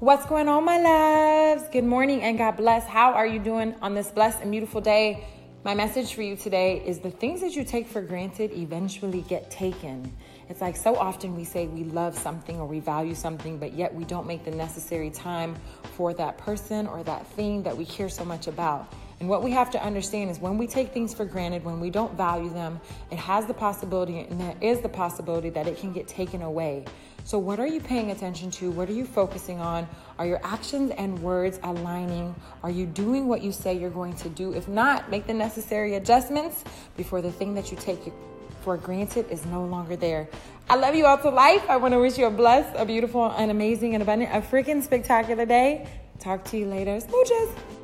What's going on, my loves? Good morning and God bless. How are you doing on this blessed and beautiful day? My message for you today is the things that you take for granted eventually get taken. It's like so often we say we love something or we value something, but yet we don't make the necessary time for that person or that thing that we care so much about. And what we have to understand is when we take things for granted, when we don't value them, it has the possibility, and there is the possibility that it can get taken away. So, what are you paying attention to? What are you focusing on? Are your actions and words aligning? Are you doing what you say you're going to do? If not, make the necessary adjustments before the thing that you take for granted is no longer there. I love you all to life. I want to wish you a blessed, a beautiful, an amazing, and abundant, a freaking spectacular day. Talk to you later. Smooches.